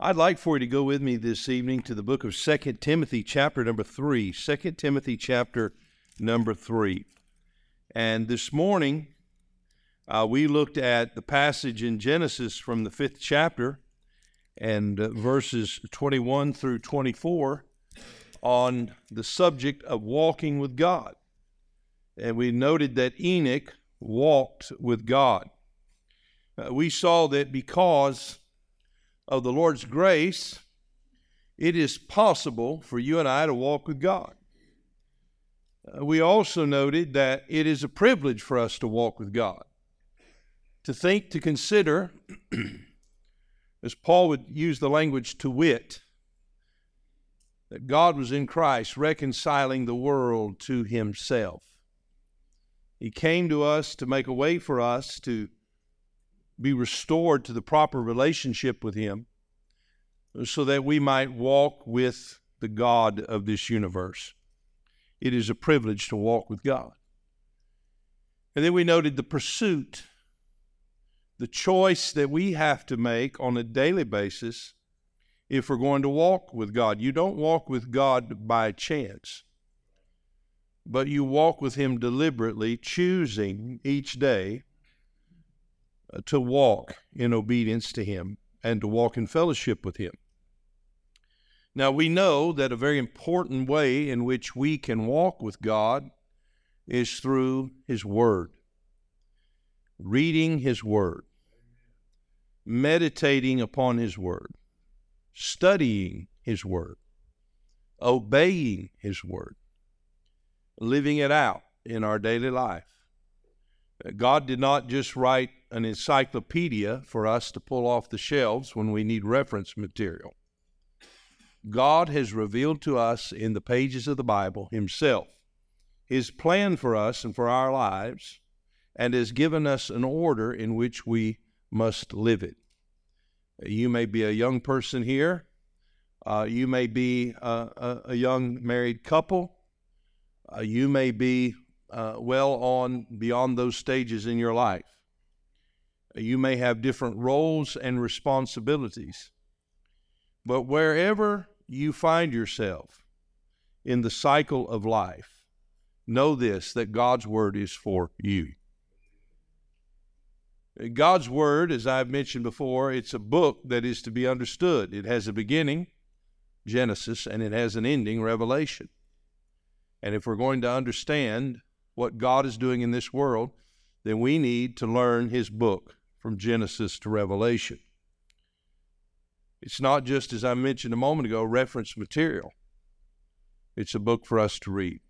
I'd like for you to go with me this evening to the book of 2 Timothy, chapter number 3. 2 Timothy, chapter number 3. And this morning, uh, we looked at the passage in Genesis from the fifth chapter and uh, verses 21 through 24 on the subject of walking with God. And we noted that Enoch walked with God. Uh, we saw that because of the Lord's grace, it is possible for you and I to walk with God. Uh, we also noted that it is a privilege for us to walk with God, to think, to consider, as Paul would use the language to wit, that God was in Christ reconciling the world to himself. He came to us to make a way for us to be restored to the proper relationship with Him so that we might walk with the God of this universe. It is a privilege to walk with God. And then we noted the pursuit, the choice that we have to make on a daily basis if we're going to walk with God. You don't walk with God by chance, but you walk with Him deliberately, choosing each day to walk in obedience to Him and to walk in fellowship with Him. Now, we know that a very important way in which we can walk with God is through His Word, reading His Word, meditating upon His Word, studying His Word, obeying His Word, living it out in our daily life. God did not just write an encyclopedia for us to pull off the shelves when we need reference material. God has revealed to us in the pages of the Bible Himself, His plan for us and for our lives, and has given us an order in which we must live it. You may be a young person here. Uh, you may be a, a, young married couple. Uh, you may be uh, well on beyond those stages in your life. You may have different roles and responsibilities. But wherever you find yourself in the cycle of life, know this that God's Word is for you. God's Word, as I've mentioned before, it's a book that is to be understood. It has a beginning, Genesis, and it has an ending, Revelation. And if we're going to understand what God is doing in this world, then we need to learn His book from Genesis to Revelation. It's not just, as I mentioned a moment ago, reference material. It's a book for us to read.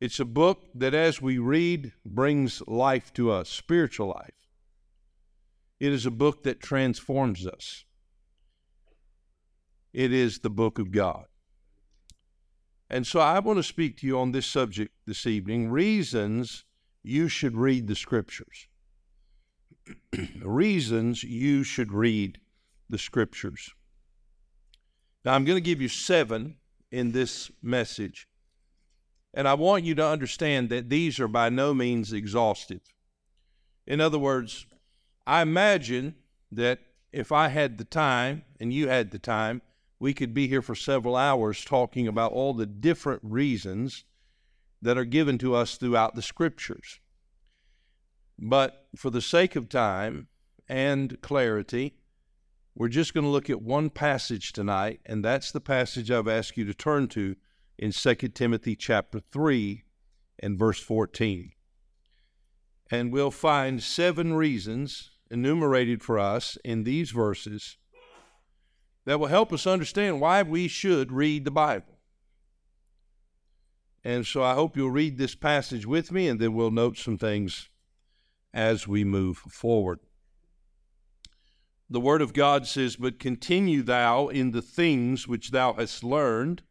It's a book that, as we read, brings life to us, spiritual life. It is a book that transforms us. It is the book of God. And so I want to speak to you on this subject this evening reasons you should read the scriptures. Reasons you should read the scriptures. Now, I'm going to give you seven in this message. And I want you to understand that these are by no means exhaustive. In other words, I imagine that if I had the time and you had the time, we could be here for several hours talking about all the different reasons that are given to us throughout the scriptures. But for the sake of time and clarity, we're just going to look at one passage tonight, and that's the passage I've asked you to turn to in 2 Timothy chapter 3 and verse 14. And we'll find seven reasons enumerated for us in these verses that will help us understand why we should read the Bible. And so I hope you'll read this passage with me, and then we'll note some things as we move forward. The Word of God says, But continue thou in the things which thou hast learned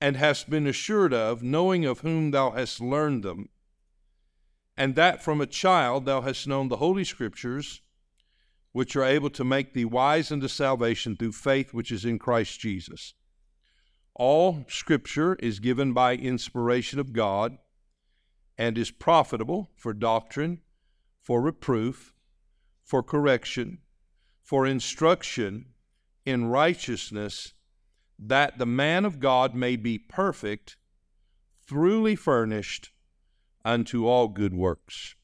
and hast been assured of, knowing of whom thou hast learned them, and that from a child thou hast known the Holy Scriptures, which are able to make thee wise unto salvation through faith which is in Christ Jesus. All Scripture is given by inspiration of God and is profitable for doctrine, for reproof, for correction, for instruction in righteousness, that the man of God may be perfect, truly furnished unto all good works.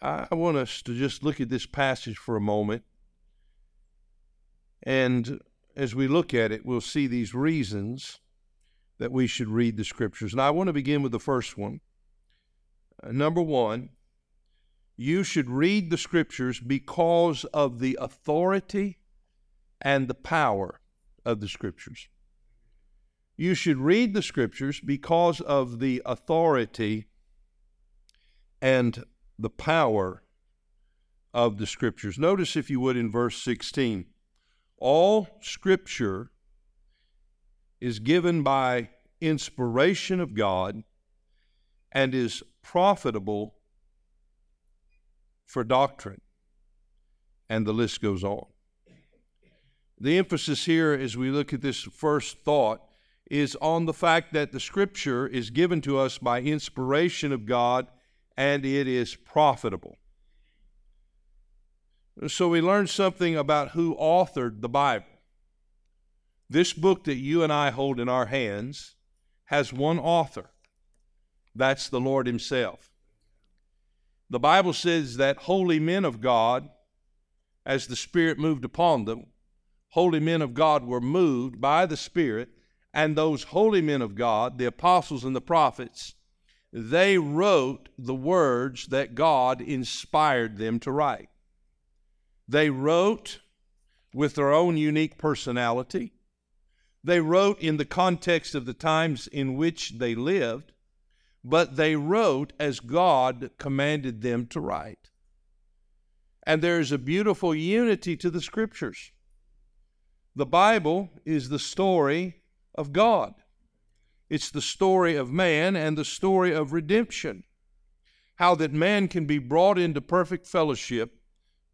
I want us to just look at this passage for a moment. And as we look at it, we'll see these reasons that we should read the scriptures. And I want to begin with the first one. Uh, number one, you should read the scriptures because of the authority and the power of the scriptures. You should read the scriptures because of the authority and the power of the scriptures. Notice, if you would, in verse 16 all scripture is given by inspiration of God and is profitable for doctrine. And the list goes on. The emphasis here, as we look at this first thought, is on the fact that the Scripture is given to us by inspiration of God and it is profitable. So we learn something about who authored the Bible. This book that you and I hold in our hands has one author. That's the Lord Himself. The Bible says that holy men of God, as the Spirit moved upon them, holy men of God were moved by the Spirit, and those holy men of God, the apostles and the prophets, they wrote the words that God inspired them to write. They wrote with their own unique personality. They wrote in the context of the times in which they lived, but they wrote as God commanded them to write. And there is a beautiful unity to the scriptures. The Bible is the story of God. It's the story of man and the story of redemption. How that man can be brought into perfect fellowship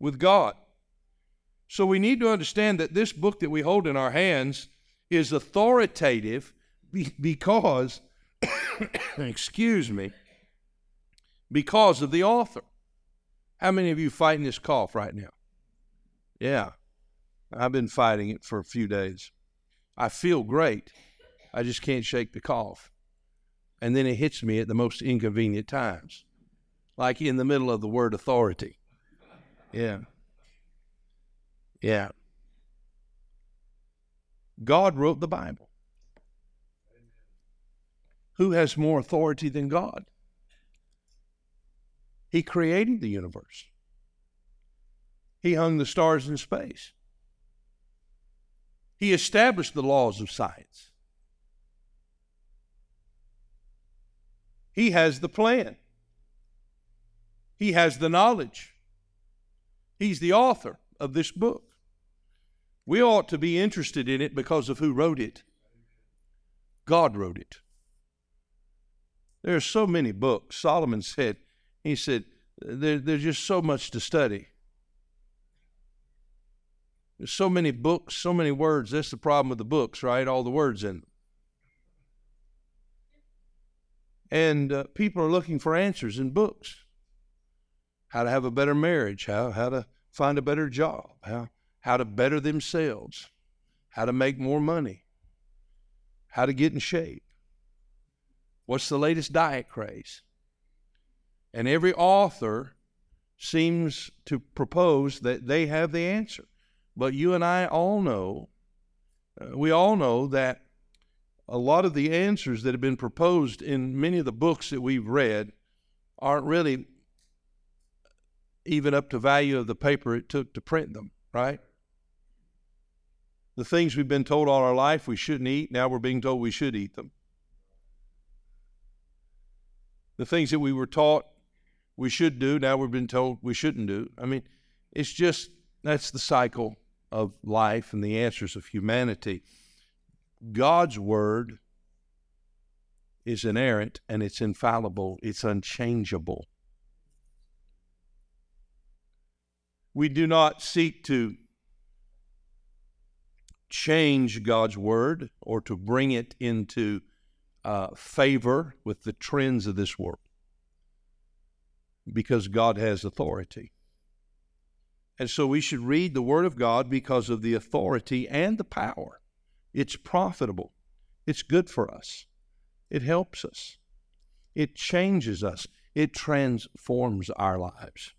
with God. So we need to understand that this book that we hold in our hands is authoritative because, excuse me, because of the author. How many of you fighting this cough right now? Yeah, I've been fighting it for a few days. I feel great. I just can't shake the cough. And then it hits me at the most inconvenient times, like in the middle of the word authority. Yeah. Yeah. God wrote the Bible. Who has more authority than God? He created the universe. He hung the stars in space. He established the laws of science. He has the plan. He has the knowledge. He's the author of this book. We ought to be interested in it because of who wrote it. God wrote it. There are so many books. Solomon said, he said, there, there's just so much to study. There's so many books, so many words. That's the problem with the books, right? All the words in them. And uh, people are looking for answers in books. How to have a better marriage, how, how to find a better job, how, how to better themselves, how to make more money, how to get in shape. What's the latest diet craze? And every author seems to propose that they have the answer. But you and I all know, uh, we all know that a lot of the answers that have been proposed in many of the books that we've read aren't really even up to value of the paper it took to print them, right? The things we've been told all our life we shouldn't eat, now we're being told we should eat them. The things that we were taught we should do, now we've been told we shouldn't do. I mean, it's just that's the cycle of life and the answers of humanity. God's Word is inerrant and it's infallible, it's unchangeable. We do not seek to change God's Word or to bring it into uh, favor with the trends of this world because God has authority. And so we should read the Word of God because of the authority and the power. It's profitable, it's good for us. It helps us. It changes us. It transforms our lives.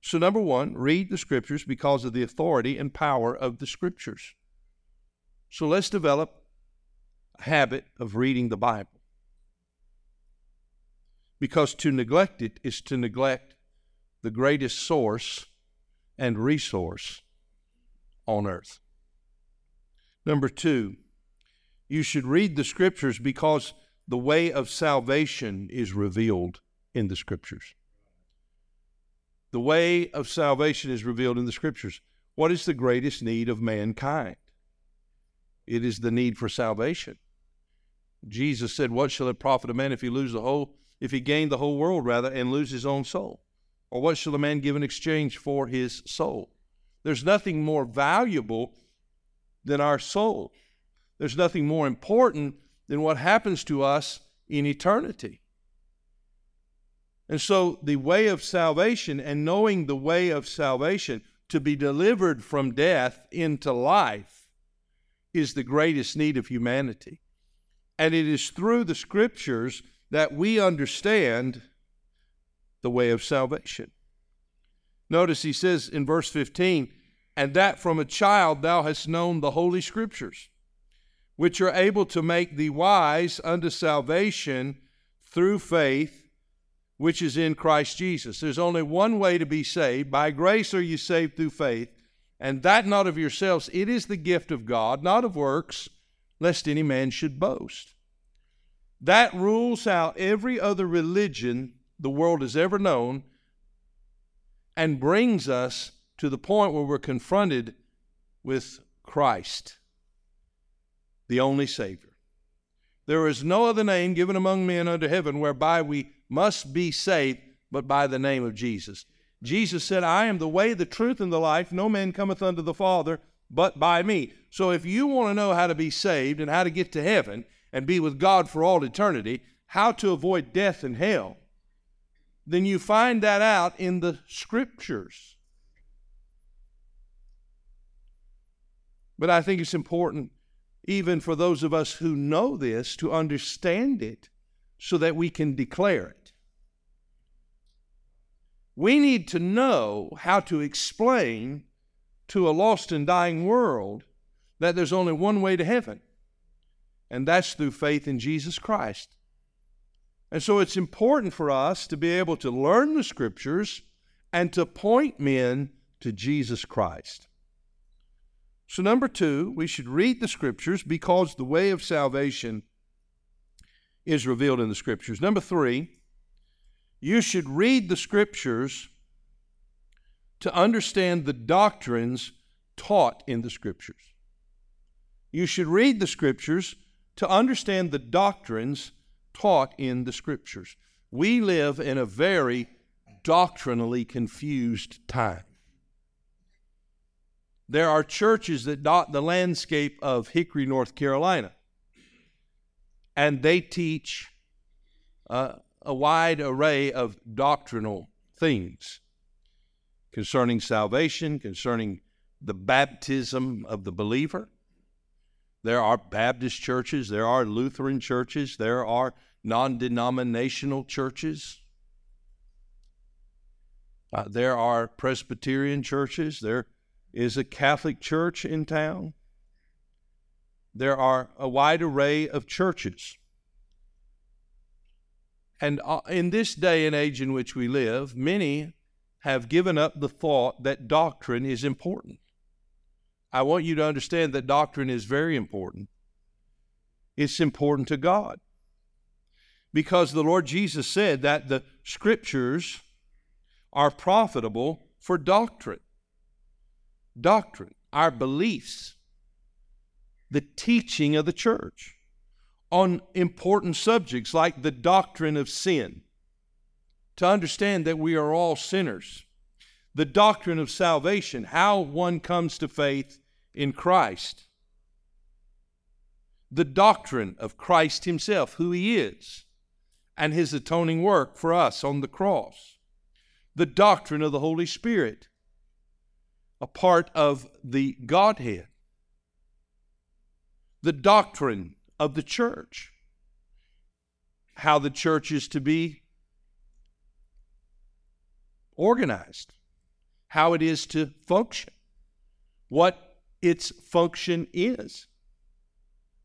So, number one, read the Scriptures because of the authority and power of the Scriptures. So, let's develop habit of reading the Bible. Because to neglect it is to neglect the greatest source and resource on earth. Number two, you should read the scriptures because the way of salvation is revealed in the scriptures. The way of salvation is revealed in the scriptures. What is the greatest need of mankind? It is the need for salvation. Jesus said, What shall it profit a man if he lose the whole if he gain the whole world rather and lose his own soul? Or what shall a man give in exchange for his soul? There's nothing more valuable than our soul. There's nothing more important than what happens to us in eternity. And so, the way of salvation and knowing the way of salvation to be delivered from death into life is the greatest need of humanity. And it is through the scriptures that we understand the way of salvation. Notice he says in verse 15, and that from a child thou hast known the Holy Scriptures which are able to make thee wise unto salvation through faith which is in Christ Jesus. There's only one way to be saved. By grace are you saved through faith, and that not of yourselves. It is the gift of God, not of works, lest any man should boast. That rules out every other religion the world has ever known and brings us to the point where we're confronted with Christ the only Savior. There is no other name given among men under heaven whereby we must be saved but by the name of Jesus. Jesus said, I am the way, the truth, and the life. No man cometh unto the Father but by me. So if you want to know how to be saved and how to get to heaven and be with God for all eternity, how to avoid death and hell, then you find that out in the scriptures. But I think it's important even for those of us who know this, to understand it so that we can declare it. We need to know how to explain to a lost and dying world that there's only one way to heaven, and that's through faith in Jesus Christ. And so it's important for us to be able to learn the Scriptures and to point men to Jesus Christ. So, number two, we should read the Scriptures because the way of salvation is revealed in the Scriptures. Number three, you should read the Scriptures to understand the doctrines taught in the Scriptures. You should read the Scriptures to understand the doctrines taught in the Scriptures. We live in a very doctrinally confused time. There are churches that dot the landscape of Hickory, North Carolina, and they teach uh, a wide array of doctrinal things concerning salvation, concerning the baptism of the believer. There are Baptist churches, there are Lutheran churches, there are non denominational churches. Uh, there are Presbyterian churches, there is a Catholic church in town. There are a wide array of churches. And uh, in this day and age in which we live, many have given up the thought that doctrine is important. I want you to understand that doctrine is very important. It's important to God. Because the Lord Jesus said that the scriptures are profitable for doctrine doctrine, our beliefs. the teaching of the church on important subjects like the doctrine of sin, to understand that we are all sinners, the doctrine of salvation, how one comes to faith in Christ, the doctrine of Christ Himself, who He is, and His atoning work for us on the cross, the doctrine of the Holy Spirit, a part of the Godhead, the doctrine of the church, how the church is to be organized, how it is to function, what its function is.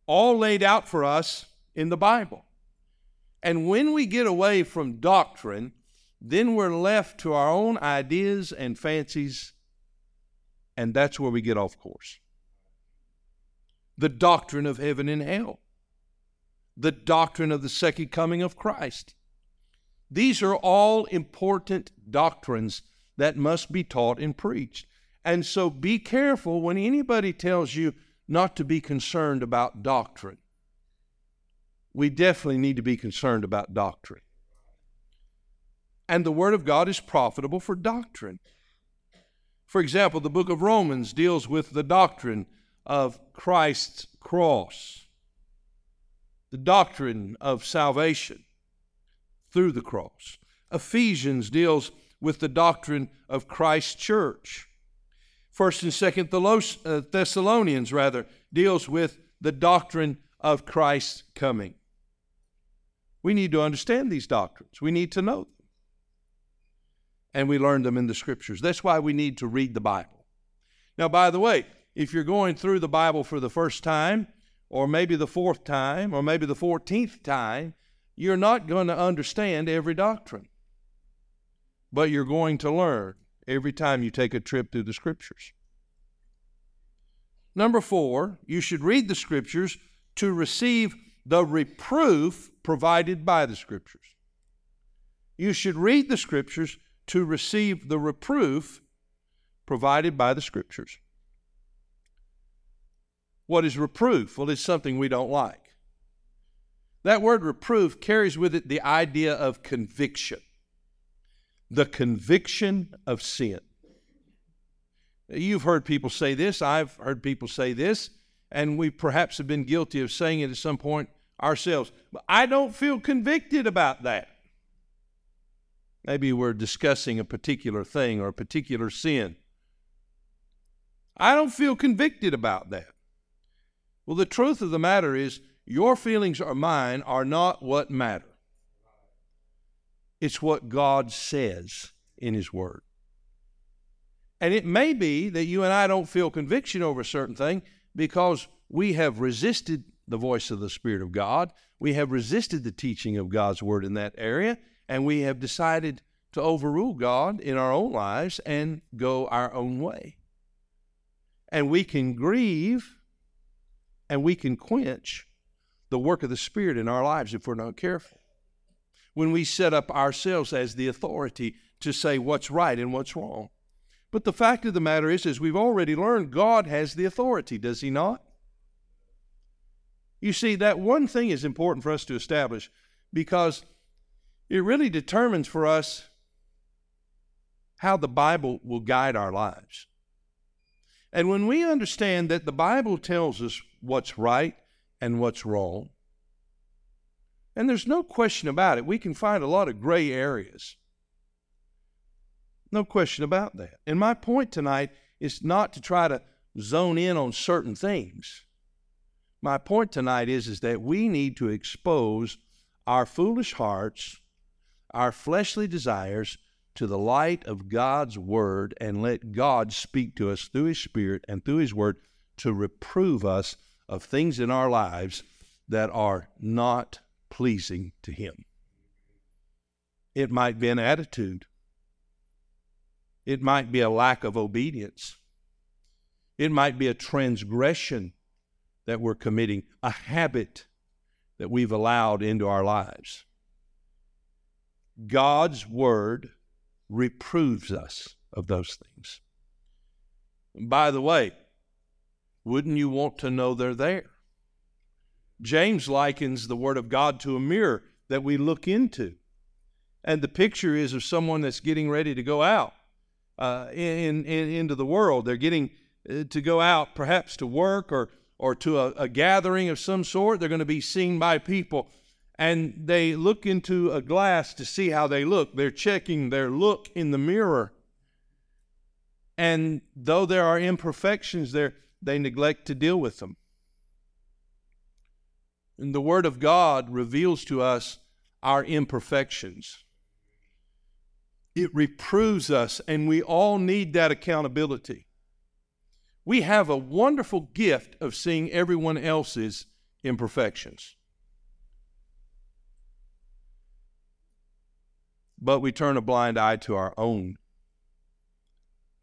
All laid out for us in the Bible. And when we get away from doctrine, then we're left to our own ideas and fancies, and that's where we get off course. The doctrine of heaven and hell, the doctrine of the second coming of Christ. These are all important doctrines that must be taught and preached. And so be careful when anybody tells you not to be concerned about doctrine. We definitely need to be concerned about doctrine. And the Word of God is profitable for doctrine. For example, the book of Romans deals with the doctrine of Christ's cross, the doctrine of salvation through the cross. Ephesians deals with the doctrine of Christ's church. First and Second uh, Thessalonians rather deals with the doctrine of Christ's coming. We need to understand these doctrines. We need to know them. And we learn them in the scriptures. That's why we need to read the Bible. Now, by the way, if you're going through the Bible for the first time, or maybe the fourth time, or maybe the 14th time, you're not going to understand every doctrine but you're going to learn every time you take a trip through the scriptures. Number four, you should read the scriptures to receive the reproof provided by the scriptures. You should read the scriptures to receive the reproof provided by the scriptures. What is reproof? Well, it's something we don't like. That word reproof carries with it the idea of conviction the conviction of sin. You've heard people say this, I've heard people say this, and we perhaps have been guilty of saying it at some point ourselves. But I don't feel convicted about that. Maybe we're discussing a particular thing or a particular sin. I don't feel convicted about that. Well, the truth of the matter is, your feelings or mine are not what matter. It's what God says in His Word. And it may be that you and I don't feel conviction over a certain thing because we have resisted the voice of the Spirit of God. We have resisted the teaching of God's Word in that area, and we have decided to overrule God in our own lives and go our own way. And we can grieve and we can quench the work of the Spirit in our lives if we're not careful when we set up ourselves as the authority to say what's right and what's wrong. But the fact of the matter is, as we've already learned, God has the authority, does He not? You see, that one thing is important for us to establish because it really determines for us how the Bible will guide our lives. And when we understand that the Bible tells us what's right and what's wrong, and there's no question about it. We can find a lot of gray areas. No question about that. And my point tonight is not to try to zone in on certain things. My point tonight is, is that we need to expose our foolish hearts, our fleshly desires, to the light of God's Word and let God speak to us through His Spirit and through His Word to reprove us of things in our lives that are not pleasing to Him. It might be an attitude, it might be a lack of obedience, it might be a transgression that we're committing, a habit that we've allowed into our lives. God's Word reproves us of those things. By the way, wouldn't you want to know they're there? James likens the Word of God to a mirror that we look into. And the picture is of someone that's getting ready to go out uh, in, in, into the world. They're getting uh, to go out perhaps to work or, or to a, a gathering of some sort. They're going to be seen by people. And they look into a glass to see how they look. They're checking their look in the mirror. And though there are imperfections there, they neglect to deal with them. And the Word of God reveals to us our imperfections. It reproves us, and we all need that accountability. We have a wonderful gift of seeing everyone else's imperfections. But we turn a blind eye to our own.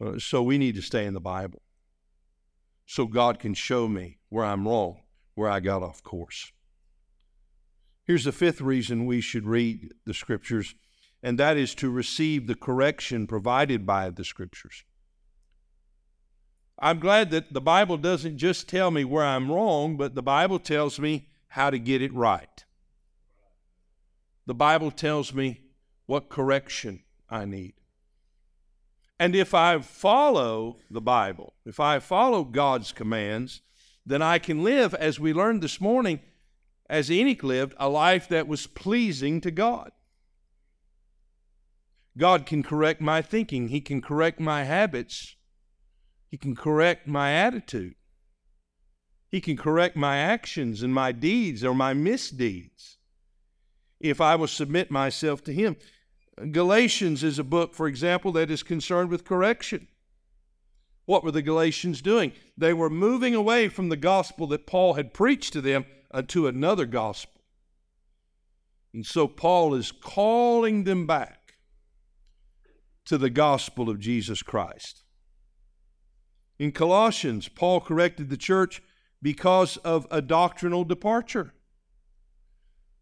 Uh, so we need to stay in the Bible so God can show me where I'm wrong, where I got off course. Here's the fifth reason we should read the Scriptures, and that is to receive the correction provided by the Scriptures. I'm glad that the Bible doesn't just tell me where I'm wrong, but the Bible tells me how to get it right. The Bible tells me what correction I need. And if I follow the Bible, if I follow God's commands, then I can live, as we learned this morning, as Enoch lived, a life that was pleasing to God. God can correct my thinking, He can correct my habits, He can correct my attitude, He can correct my actions and my deeds or my misdeeds if I will submit myself to Him. Galatians is a book, for example, that is concerned with correction. What were the Galatians doing? They were moving away from the gospel that Paul had preached to them uh, unto another gospel. And so Paul is calling them back to the gospel of Jesus Christ. In Colossians, Paul corrected the church because of a doctrinal departure.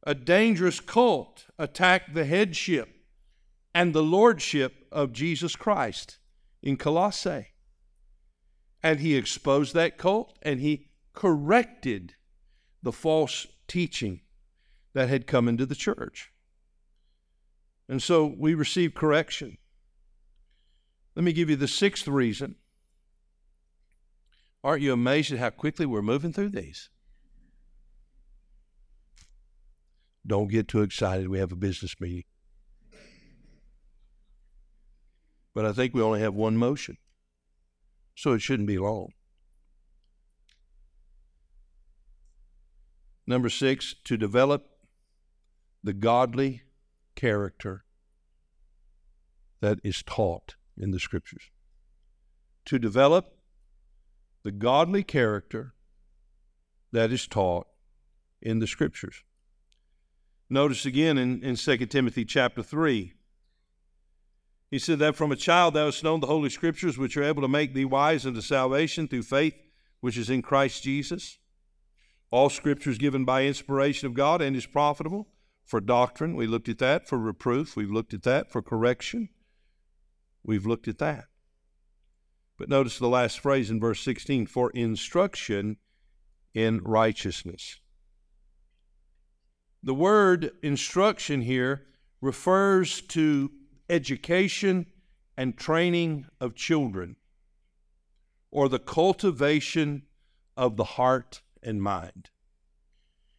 A dangerous cult attacked the headship and the lordship of Jesus Christ in Colossae. And he exposed that cult and he corrected the false teaching that had come into the church. And so we receive correction. Let me give you the sixth reason. Aren't you amazed at how quickly we're moving through these? Don't get too excited. We have a business meeting. But I think we only have one motion, so it shouldn't be long. Number six, to develop the godly character that is taught in the Scriptures. To develop the godly character that is taught in the Scriptures. Notice again in, in 2 Timothy chapter 3. He said that from a child thou hast known the Holy Scriptures, which are able to make thee wise unto salvation through faith which is in Christ Jesus. All scripture is given by inspiration of God and is profitable for doctrine. We looked at that. For reproof. We've looked at that. For correction. We've looked at that. But notice the last phrase in verse 16 for instruction in righteousness. The word instruction here refers to education and training of children or the cultivation of the heart and mind.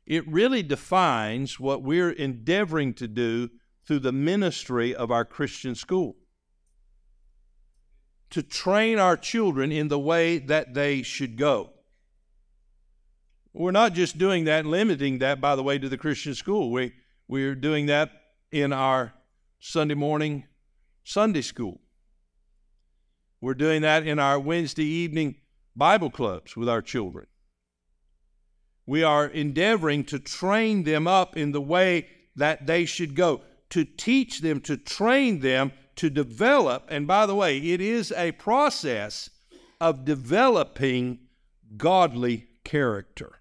It really defines what we're endeavoring to do through the ministry of our Christian school. To train our children in the way that they should go. We're not just doing that, limiting that, by the way, to the Christian school. We, we're doing that in our Sunday morning Sunday school. We're doing that in our Wednesday evening Bible clubs with our children. We are endeavoring to train them up in the way that they should go, to teach them, to train them, to develop. And by the way, it is a process of developing godly character.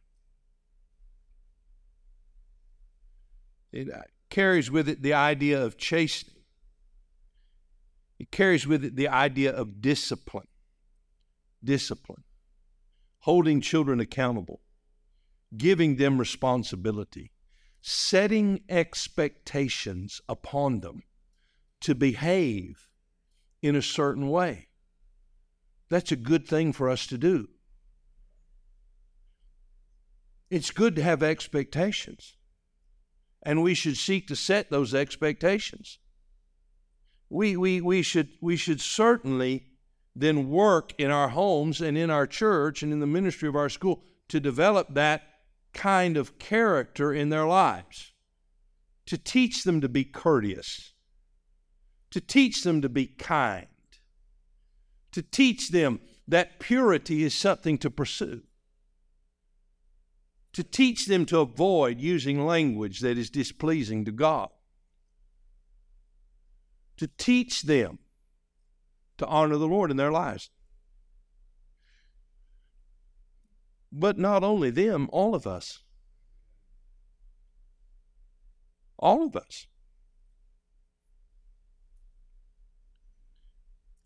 It carries with it the idea of chastening, it carries with it the idea of discipline. Discipline. holding children accountable, giving them responsibility, setting expectations upon them to behave in a certain way. That's a good thing for us to do. It's good to have expectations, and we should seek to set those expectations. We, we, we, should, we should certainly then work in our homes and in our church and in the ministry of our school to develop that kind of character in their lives, to teach them to be courteous, to teach them to be kind, to teach them that purity is something to pursue, to teach them to avoid using language that is displeasing to God, to teach them to honor the Lord in their lives. But not only them, all of us. All of us.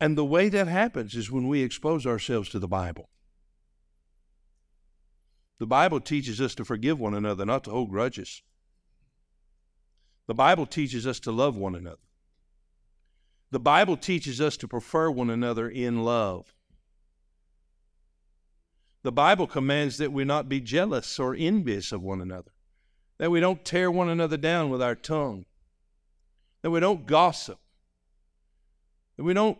And the way that happens is when we expose ourselves to the Bible. The Bible teaches us to forgive one another, not to hold grudges. The Bible teaches us to love one another. The Bible teaches us to prefer one another in love. The Bible commands that we not be jealous or envious of one another, that we don't tear one another down with our tongue, that we don't gossip, that we don't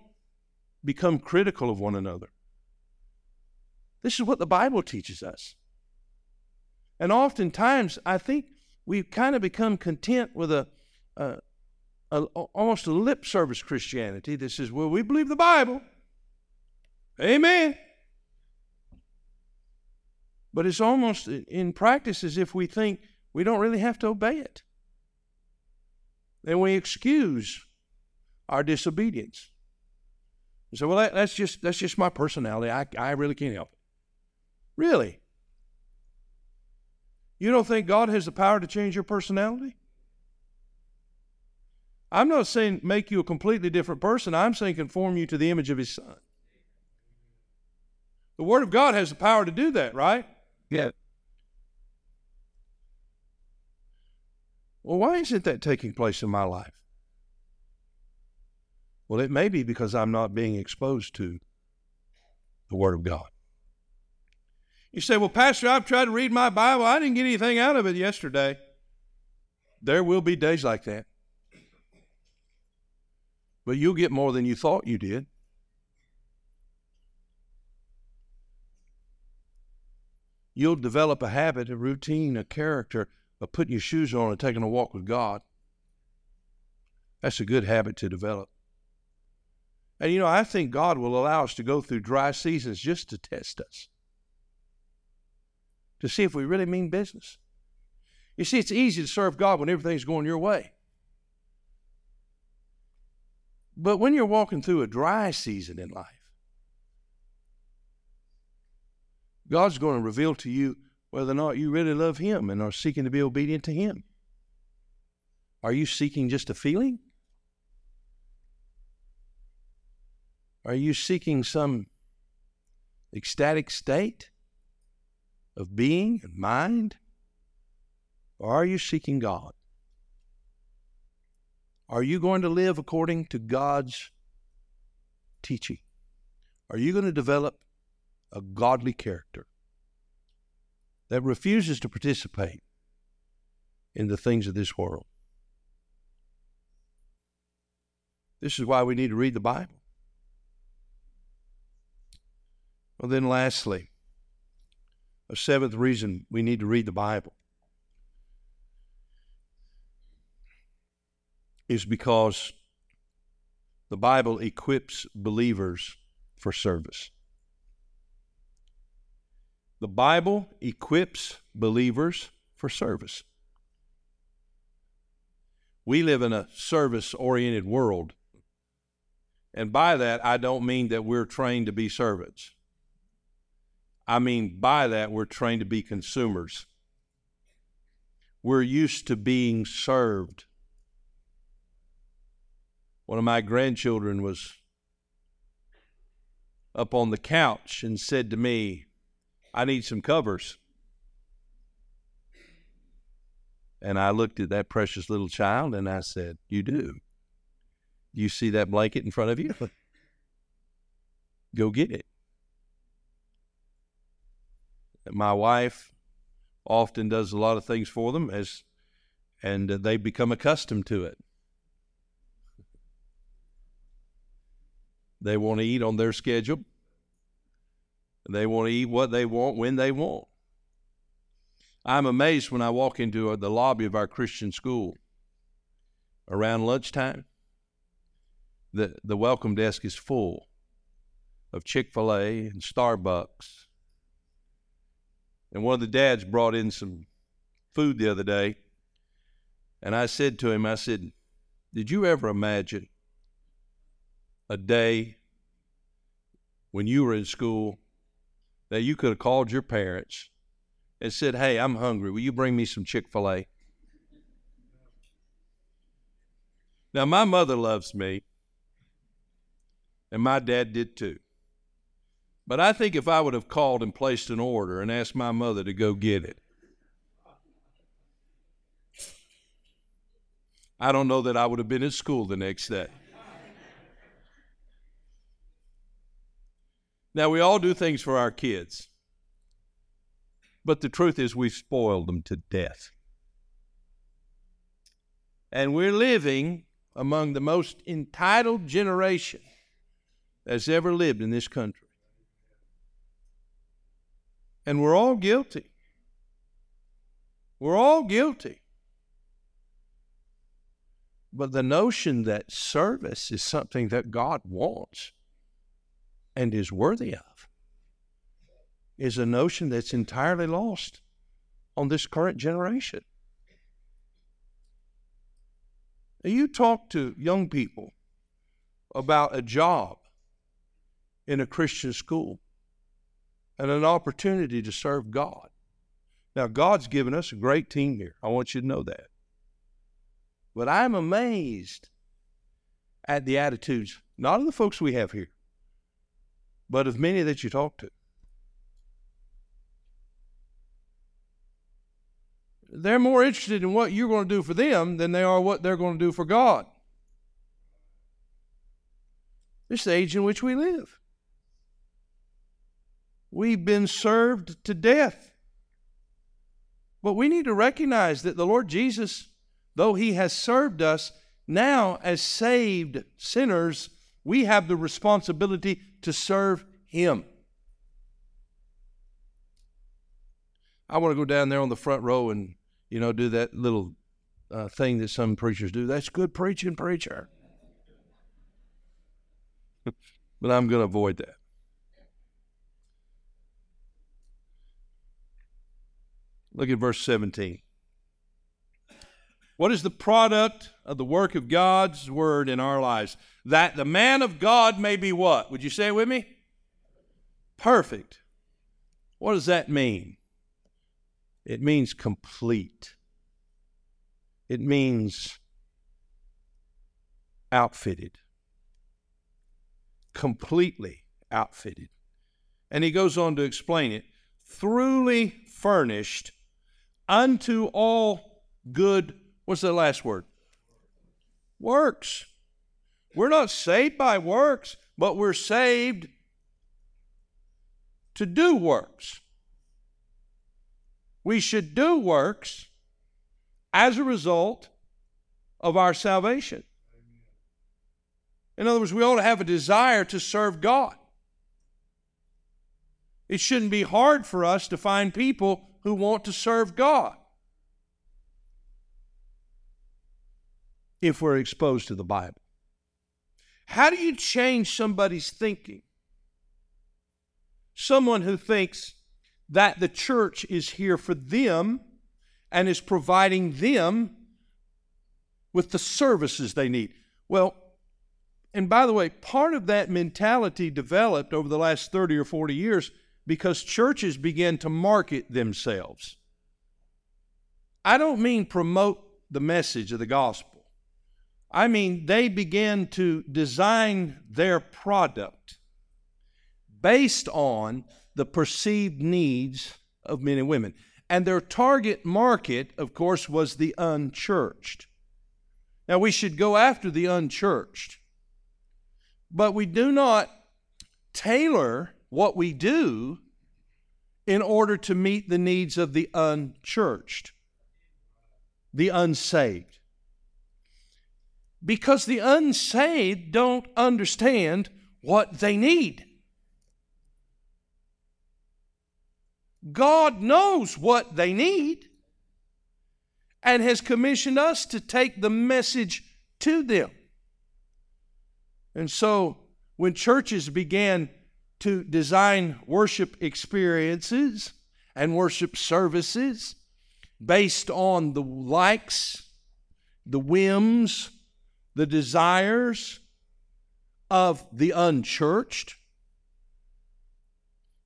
become critical of one another. This is what the Bible teaches us. And oftentimes, I think we've kind of become content with a, a, a, almost a lip service Christianity that says, well, we believe the Bible. Amen. But it's almost in practice as if we think we don't really have to obey it. Then we excuse our disobedience. We say, well, that, that's just that's just my personality. I, I really can't help it. Really? You don't think God has the power to change your personality? I'm not saying make you a completely different person. I'm saying conform you to the image of His Son. The Word of God has the power to do that, right? Yeah. Well, why isn't that taking place in my life? Well, it may be because I'm not being exposed to the Word of God. You say, Well, Pastor, I've tried to read my Bible. I didn't get anything out of it yesterday. There will be days like that. But you'll get more than you thought you did. you'll develop a habit, a routine, a character of putting your shoes on and taking a walk with God. That's a good habit to develop. And you know, I think God will allow us to go through dry seasons just to test us, to see if we really mean business. You see, it's easy to serve God when everything's going your way. But when you're walking through a dry season in life, God's going to reveal to you whether or not you really love Him and are seeking to be obedient to Him. Are you seeking just a feeling? Are you seeking some ecstatic state of being and mind? Or are you seeking God? Are you going to live according to God's teaching? Are you going to develop a godly character that refuses to participate in the things of this world. This is why we need to read the Bible. Well, then, lastly, a seventh reason we need to read the Bible is because the Bible equips believers for service. The Bible equips believers for service. We live in a service oriented world. And by that, I don't mean that we're trained to be servants. I mean, by that, we're trained to be consumers. We're used to being served. One of my grandchildren was up on the couch and said to me, I need some covers. And I looked at that precious little child and I said, You do. You see that blanket in front of you? Go get it. My wife often does a lot of things for them as and they become accustomed to it. They want to eat on their schedule. They want to eat what they want when they want. I'm amazed when I walk into uh, the lobby of our Christian school around lunchtime. The, the welcome desk is full of Chick fil A and Starbucks. And one of the dads brought in some food the other day. And I said to him, I said, Did you ever imagine a day when you were in school that you could have called your parents and said, Hey, I'm hungry. Will you bring me some Chick fil A? Now, my mother loves me, and my dad did too. But I think if I would have called and placed an order and asked my mother to go get it, I don't know that I would have been at school the next day. Now, we all do things for our kids. But the truth is, we've spoiled them to death. And we're living among the most entitled generation that's ever lived in this country. And we're all guilty. We're all guilty. But the notion that service is something that God wants and is worthy of is a notion that's entirely lost on this current generation. You talk to young people about a job in a Christian school and an opportunity to serve God. Now, God's given us a great team here. I want you to know that. But I'm amazed at the attitudes, not of the folks we have here, but of many that you talk to. they're more interested in what you're going to do for them than they are what they're going to do for God. This is the age in which we live. We've been served to death. But we need to recognize that the Lord Jesus, though He has served us, now as saved sinners, we have the responsibility to serve Him. I want to go down there on the front row and you know, do that little uh, thing that some preachers do. That's good preaching, preacher. but I'm going to avoid that. Look at verse 17. What is the product of the work of God's word in our lives? That the man of God may be what? Would you say it with me? Perfect. What does that mean? It means complete. It means outfitted. Completely outfitted. And he goes on to explain it truly furnished unto all good, what's the last word? Works. We're not saved by works, but we're saved to do works we should do works as a result of our salvation. In other words, we ought to have a desire to serve God. It shouldn't be hard for us to find people who want to serve God if we're exposed to the Bible. How do you change somebody's thinking? Someone who thinks that the church is here for them and is providing them with the services they need. Well, and by the way, part of that mentality developed over the last 30 or 40 years because churches began to market themselves. I don't mean promote the message of the gospel. I mean they began to design their product based on the perceived needs of men and women. And their target market, of course, was the unchurched. Now, we should go after the unchurched, but we do not tailor what we do in order to meet the needs of the unchurched, the unsaved. Because the unsaved don't understand what they need. God knows what they need and has commissioned us to take the message to them. And so, when churches began to design worship experiences and worship services based on the likes, the whims, the desires of the unchurched,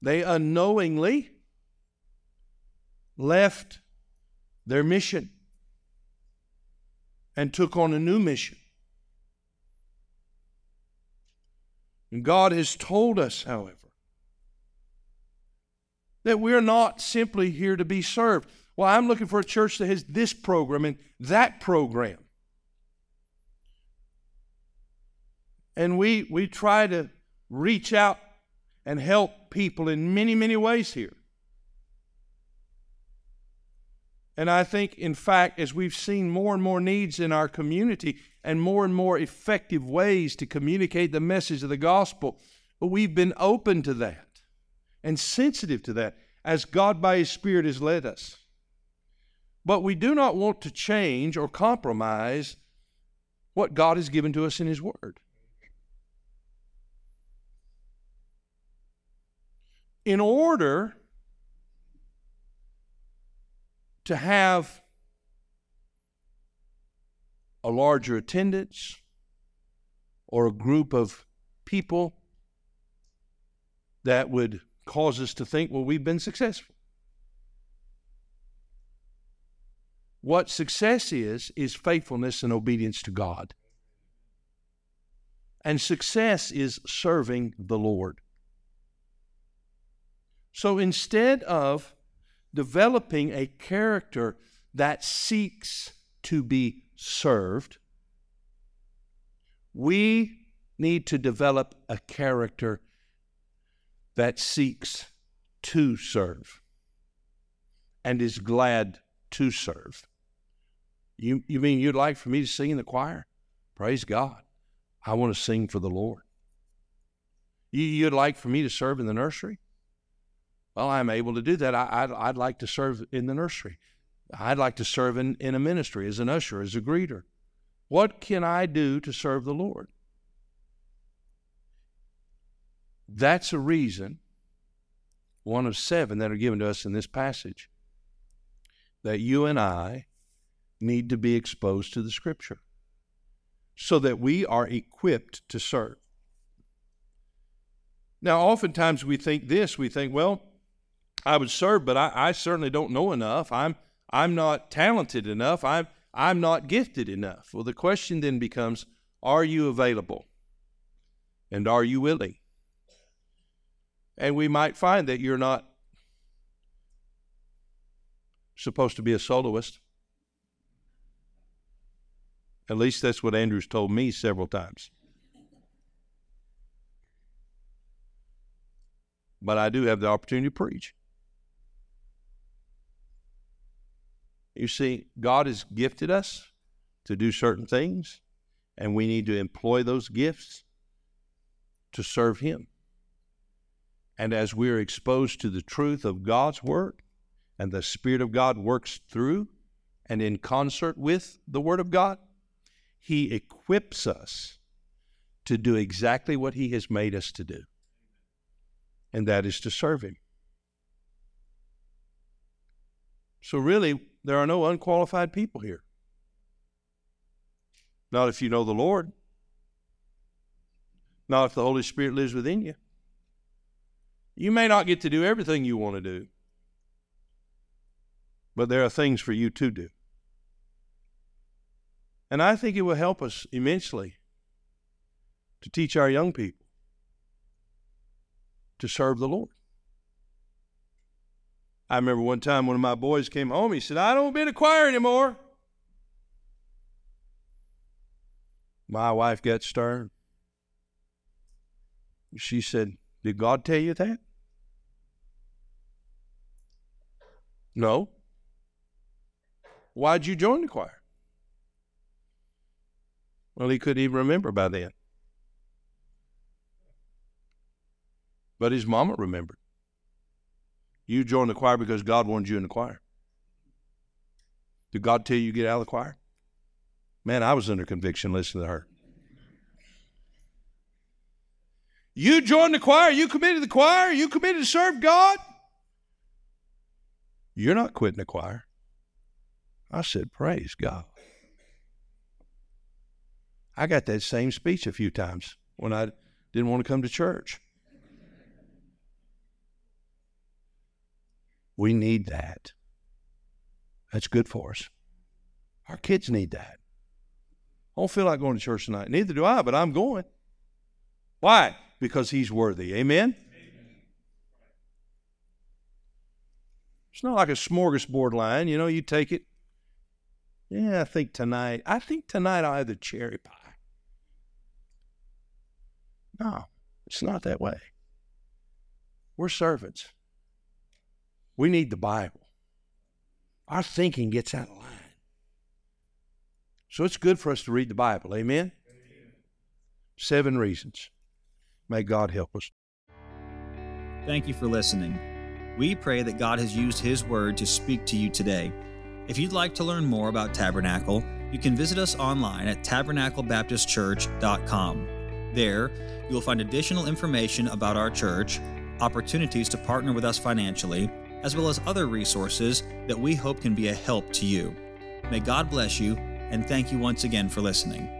they unknowingly left their mission and took on a new mission. And God has told us, however, that we're not simply here to be served. Well, I'm looking for a church that has this program and that program. And we, we try to reach out and help people in many, many ways here. And I think, in fact, as we've seen more and more needs in our community and more and more effective ways to communicate the message of the gospel, we've been open to that and sensitive to that as God by His Spirit has led us. But we do not want to change or compromise what God has given to us in His Word. In order to have a larger attendance or a group of people that would cause us to think, well, we've been successful. What success is, is faithfulness and obedience to God. And success is serving the Lord. So instead of developing a character that seeks to be served, we need to develop a character that seeks to serve and is glad to serve. You, you mean you'd like for me to sing in the choir? Praise God. I want to sing for the Lord. You, you'd like for me to serve in the nursery? Well, I'm able to do that. I, would I'd like to serve in the nursery. I'd like to serve in, in a ministry as an usher, as a greeter. What can I do to serve the Lord? That's a reason, one of seven that are given to us in this passage, that you and I need to be exposed to the Scripture so that we are equipped to serve. Now, oftentimes we think this we think, well, I would serve, but I, I certainly don't know enough. I'm I'm not talented enough. I'm I'm not gifted enough. Well, the question then becomes, are you available? And are you willing? And we might find that you're not supposed to be a soloist. At least that's what Andrew's told me several times. But I do have the opportunity to preach. You see, God has gifted us to do certain things, and we need to employ those gifts to serve Him. And as we are exposed to the truth of God's Word, and the Spirit of God works through and in concert with the Word of God, He equips us to do exactly what He has made us to do, and that is to serve Him. So, really, there are no unqualified people here. Not if you know the Lord. Not if the Holy Spirit lives within you. You may not get to do everything you want to do, but there are things for you to do. And I think it will help us immensely to teach our young people to serve the Lord. I remember one time one of my boys came home. He said, I don't be in a choir anymore. My wife got stern. She said, Did God tell you that? No. Why'd you join the choir? Well, he couldn't even remember by then. But his mama remembered. You joined the choir because God wanted you in the choir. Did God tell you to get out of the choir? Man, I was under conviction listening to her. You joined the choir, you committed the choir, you committed to serve God. You're not quitting the choir. I said, Praise God. I got that same speech a few times when I didn't want to come to church. We need that. That's good for us. Our kids need that. I don't feel like going to church tonight. Neither do I, but I'm going. Why? Because he's worthy. Amen? Amen? It's not like a smorgasbord line. You know, you take it. Yeah, I think tonight, I think tonight I'll have the cherry pie. No, it's not that way. We're servants. We need the Bible. Our thinking gets out of line. So it's good for us to read the Bible. Amen? Amen? Seven reasons. May God help us. Thank you for listening. We pray that God has used His Word to speak to you today. If you'd like to learn more about Tabernacle, you can visit us online at tabernaclebaptistchurch.com. There, you'll find additional information about our church, opportunities to partner with us financially, as well as other resources that we hope can be a help to you. May God bless you, and thank you once again for listening.